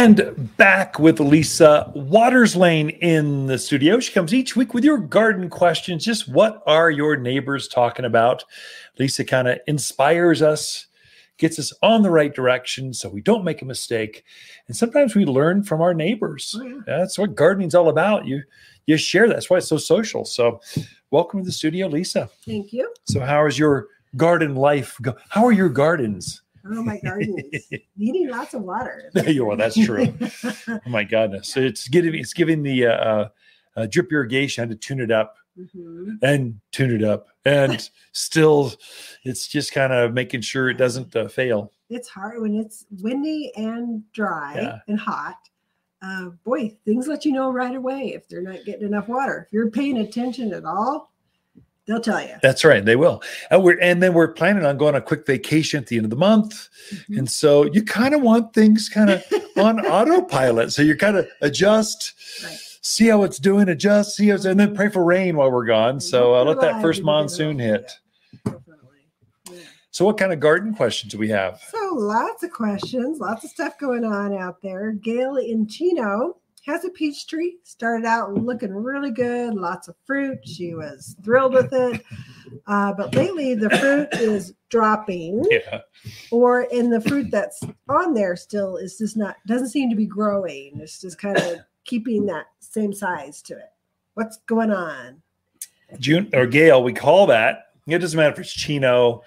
And back with Lisa Watters Lain in the studio. She comes each week with your garden questions. Just what are your neighbors talking about? Lisa kind of inspires us, gets us on the right direction so we don't make a mistake. And sometimes we learn from our neighbors. Oh, yeah. That's what gardening's all about. You you share that. That's why it's so social. So welcome to the studio, Lisa. Thank you. So how is your garden life? Go- how are your gardens? Oh, my gardens needing lots of water. you are. That's true. Oh my goodness! It's giving it's giving the uh, uh, uh, drip irrigation. I had to tune it up Mhm. and tune it up, and still, it's just kind of making sure it doesn't uh, fail. It's hard when it's windy and dry Yeah. and hot. Uh, boy, things let you know right away if they're not getting enough water. If you're paying attention at all, they'll tell you. That's right. They will. And we're and then we're planning on going on a quick vacation at the end of the month, Mhm. and so you kind of want things kind of on autopilot. So you kind of adjust. Right. See how it's doing, adjust, see how it's, and then pray for rain while we're gone. So uh, let that first you get it monsoon hit. So, what kind of garden questions do we have? So lots of questions, lots of stuff going on out there. Gail in Chino has a peach tree. Started out looking really good, lots of fruit. She was thrilled with it. Uh, but lately the fruit is dropping, Yeah. or in the fruit that's on there still is just not doesn't seem to be growing. It's just kind of keeping that same size to it. What's going on? June or Gale, we call that. It doesn't matter if it's Chino,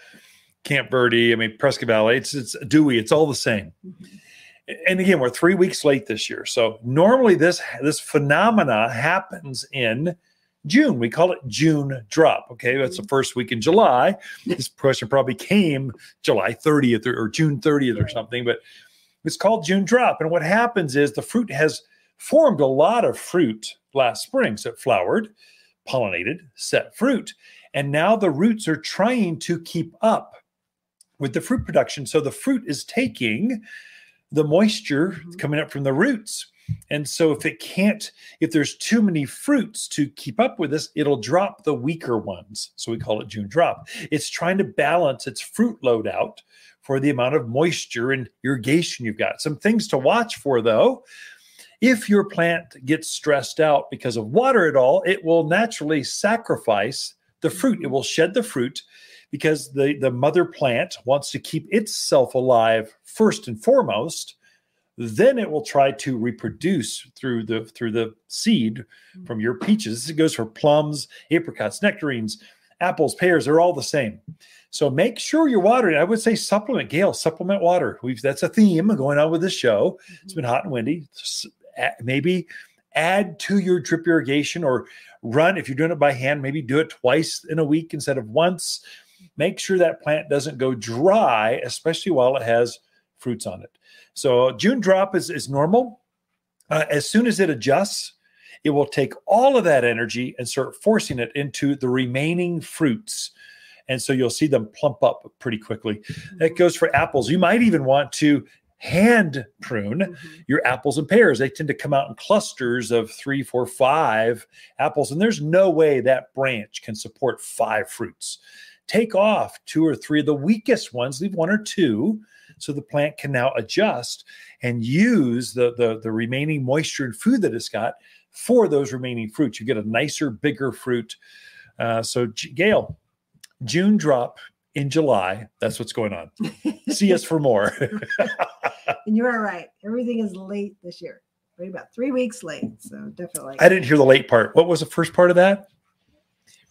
Camp Verde, I mean Prescott Valley. It's it's Dewey. It's all the same. And again, we're three weeks late this year. So normally this this phenomena happens in June. We call it June drop. Okay, that's the mm-hmm. first week in July. This question probably came July 30th or, or June 30th or something, but it's called June drop. And what happens is the fruit has formed a lot of fruit last spring. So it flowered, pollinated, set fruit. And now the roots are trying to keep up with the fruit production. So the fruit is taking the moisture Mhm. coming up from the roots. And so if it can't, if there's too many fruits to keep up with this, it'll drop the weaker ones. So we call it June drop. It's trying to balance its fruit load out for the amount of moisture and irrigation you've got. Some things to watch for though. If your plant gets stressed out because of water at all, it will naturally sacrifice the fruit. It will shed the fruit because the, the mother plant wants to keep itself alive first and foremost. Then it will try to reproduce through the through the seed mm. from your peaches. It goes for plums, apricots, nectarines, apples, pears. They're all the same. So make sure you're watering. I would say supplement, Gail, supplement water. We've that's a theme going on with this show. It's mm-hmm. been hot and windy. Maybe add to your drip irrigation or run if you're doing it by hand. Maybe do it twice in a week instead of once. Make sure that plant doesn't go dry, especially while it has fruits on it. So June drop is is normal. Uh, as soon as it adjusts, it will take all of that energy and start forcing it into the remaining fruits. And so you'll see them plump up pretty quickly. That goes for apples. You might even want to hand prune Mhm. your apples and pears. They tend to come out in clusters of three, four, five apples. And there's no way that branch can support five fruits. Take off two or three of the weakest ones, leave one or two, so the plant can now adjust and use the, the, the remaining moisture and food that it's got for those remaining fruits. You get a nicer, bigger fruit. Uh, so, Gail, June drop in July. That's what's going on. See us for more. And you are right. Everything is late this year. Right about three weeks late. So definitely. I didn't hear the late part. What was the first part of that?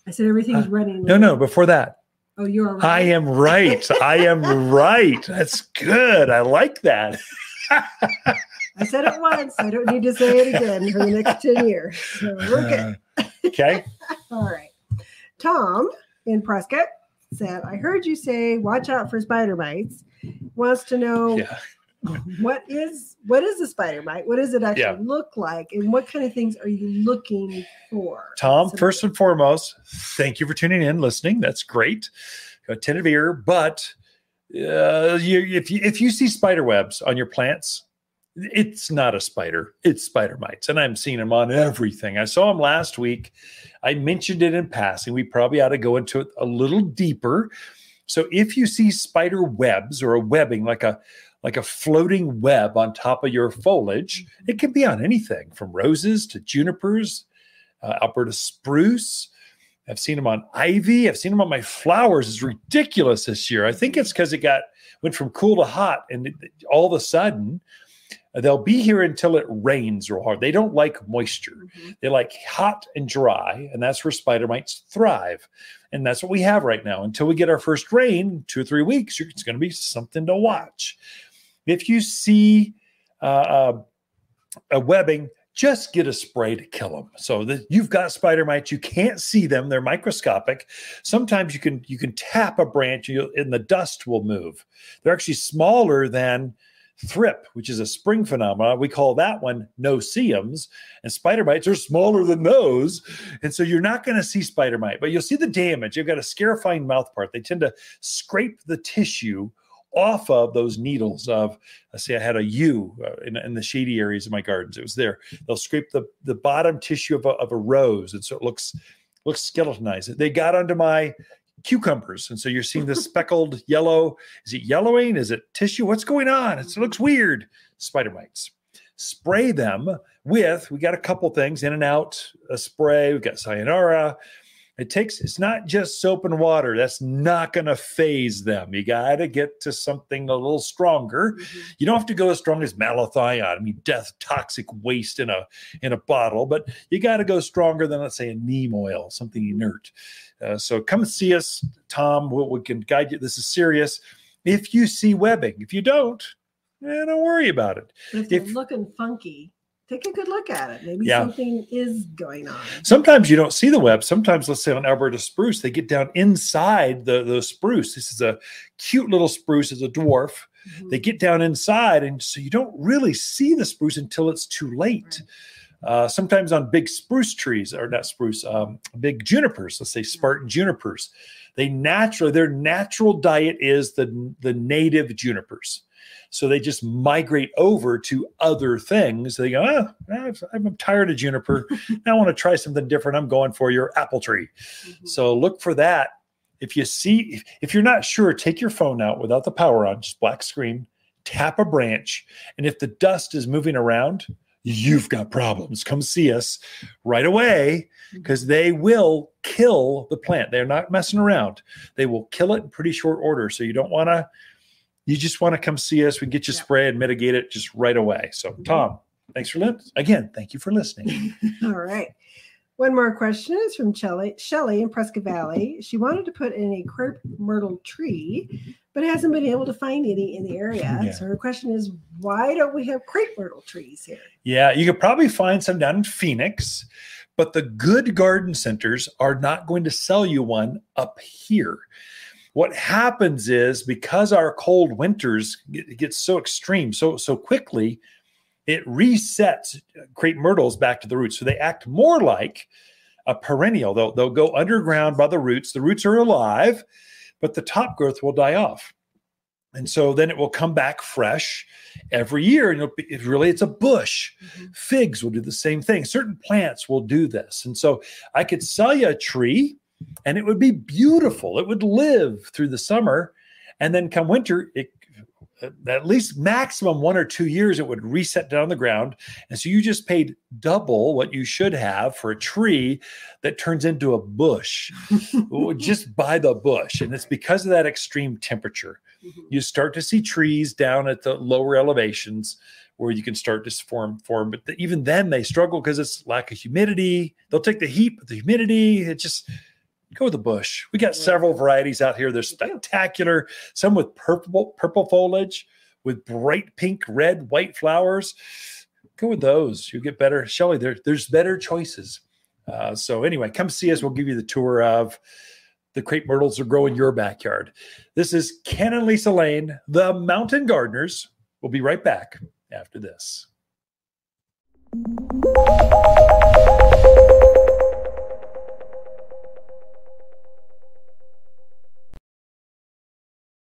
I said everything's Uh, running. No, no, before that. Oh, you are right. I am right. I am right. That's good. I like that. I said it once. I don't need to say it again for the next 10 years. So we're good. Uh, okay. All right. Tom in Prescott said, I heard you say watch out for spider bites. Wants to know Yeah. What is what is a spider bite? What does it actually Yeah. look like? And what kind of things are you looking for? Tom, So- first and foremost, thank you for tuning in, listening. That's great. Attentive ear, but uh, you, if you if you see spider webs on your plants, it's not a spider; it's spider mites, and I'm seeing them on everything. I saw them last week. I mentioned it in passing. We probably ought to go into it a little deeper. So, if you see spider webs or a webbing, like a like a floating web on top of your foliage. It can be on anything from roses to junipers, uh, Alberta spruce. I've seen them on ivy. I've seen them on my flowers. It's ridiculous this year. I think it's because it got went from cool to hot, and it, all of a sudden they'll be here until it rains real hard. They don't like moisture. Mm-hmm. They like hot and dry, and that's where spider mites thrive. And that's what we have right now. Until we get our first rain, two or three weeks, it's going to be something to watch. If you see uh, uh, a webbing, just get a spray to kill them. So that you've got spider mites, you can't see them; they're microscopic. Sometimes you can you can tap a branch and the dust will move. They're actually smaller than thrip, which is a spring phenomenon. We call that one no-see-ums, and spider mites are smaller than those. And so you're not going to see spider mite, but you'll see the damage. You've got a scarifying mouth part. They tend to scrape the tissue off of those needles of let's say I had a yew uh, in, in, the shady areas of my gardens. It was there. They'll scrape the, the bottom tissue of a, of a rose. And so it looks looks skeletonized. They got onto my cucumbers. And so you're seeing this speckled yellow. Is it yellowing? Is it tissue? What's going on? It's, it looks weird. Spider mites. Spray them with, we got a couple things in and out, a spray. We've got sayonara. It takes, it's not just soap and water. That's not going to faze them. You got to get to something a little stronger. Mm-hmm. You don't have to go as strong as malathion. I mean, death, toxic waste in a in a bottle, but you got to go stronger than, let's say, a neem oil, something inert. Uh, so come see us, Tom. We, we, can guide you. This is serious. If you see webbing, if you don't, eh, don't worry about it. If they're if, looking funky, take a good look at it. Maybe yeah. something is going on. Sometimes you don't see the web. Sometimes, let's say on Alberta spruce, they get down inside the, the spruce. This is a cute little spruce, it's a dwarf. Mm-hmm. They get down inside, and so you don't really see the spruce until it's too late. Right. Uh, sometimes on big spruce trees, or not spruce, um, big junipers, let's say Spartan junipers, they naturally, their natural diet is the, the native junipers. So they just migrate over to other things. They go, oh, I'm tired of juniper. I want to try something different. I'm going for your apple tree. Mm-hmm. So look for that. If you see, if you're not sure, take your phone out without the power on, just black screen, tap a branch. And if the dust is moving around, you've got problems. Come see us right away because mm-hmm. they will kill the plant. They're not messing around. They will kill it in pretty short order. So you don't want to, you just want to come see us. We get you yeah. spray and mitigate it just right away. So, mm-hmm. Tom, thanks for listening. Again, thank you for listening. All right. One more question is from Shelly, Shelly in Prescott Valley. She wanted to put in a crape myrtle tree, but hasn't been able to find any in the area. Yeah. So her question is, why don't we have crape myrtle trees here? Yeah, you could probably find some down in Phoenix, but the good garden centers are not going to sell you one up here. What happens is because our cold winters get, so extreme so so quickly, it resets crape myrtles back to the roots. So they act more like a perennial. They'll, they'll go underground by the roots. The roots are alive, but the top growth will die off. And so then it will come back fresh every year. And be, it really, it's a bush. Mm-hmm. Figs will do the same thing. Certain plants will do this. And so I could sell you a tree and it would be beautiful. It would live through the summer. And then come winter, it at least maximum one or two years, it would reset down the ground. And so you just paid double what you should have for a tree that turns into a bush just by the bush. And it's because of that extreme temperature. Mm-hmm. You start to see trees down at the lower elevations where you can start to form form. But the, even then they struggle because it's lack of humidity. They'll take the heat, but the humidity, it just go with the bush. We got several varieties out here. They're spectacular. Some with purple purple foliage, with bright pink, red, white flowers. Go with those. You'll get better. Shelly, there, there's better choices. Uh, so anyway, come see us. We'll give you the tour of the crape myrtles that grow in your backyard. This is Ken and Lisa Lain, the Mountain Gardeners. We'll be right back after this.